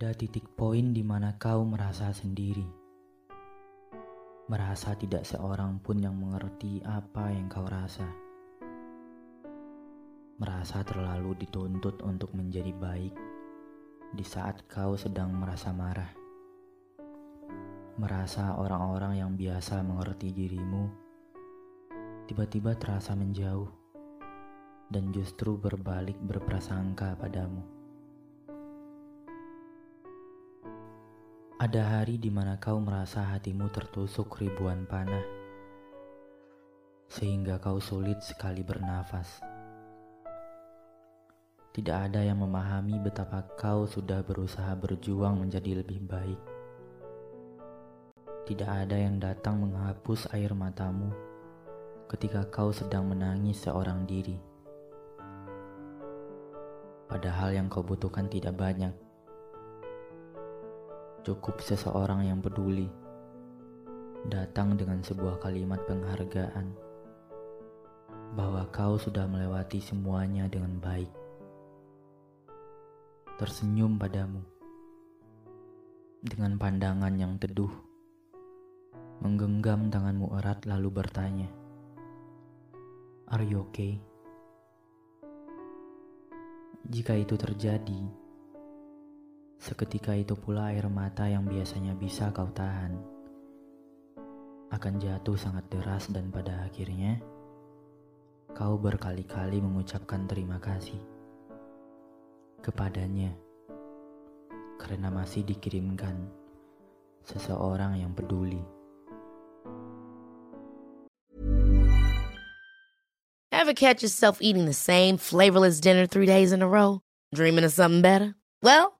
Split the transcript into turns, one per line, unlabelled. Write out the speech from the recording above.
Ada titik poin di mana kau merasa sendiri. Merasa tidak seorang pun yang mengerti apa yang kau rasa. Merasa terlalu dituntut untuk menjadi baik di saat kau sedang merasa marah. Merasa orang-orang yang biasa mengerti dirimu tiba-tiba terasa menjauh dan justru berbalik berprasangka padamu. Ada hari di mana kau merasa hatimu tertusuk ribuan panah, sehingga kau sulit sekali bernafas. Tidak ada yang memahami betapa kau sudah berusaha berjuang menjadi lebih baik. Tidak ada yang datang menghapus air matamu ketika kau sedang menangis seorang diri. Padahal yang kau butuhkan tidak banyak Cukup seseorang yang peduli datang dengan sebuah kalimat penghargaan bahwa kau sudah melewati semuanya dengan baik. Tersenyum padamu dengan pandangan yang teduh, menggenggam tanganmu erat lalu bertanya, "Are you okay?" Jika itu terjadi, Seketika itu pula air mata yang biasanya bisa kau tahan akan jatuh sangat deras dan pada akhirnya kau berkali-kali mengucapkan terima kasih kepadanya karena masih dikirimkan seseorang yang peduli.
Ever catch yourself eating the same flavorless dinner three days in a row? Dreaming of something better? Well,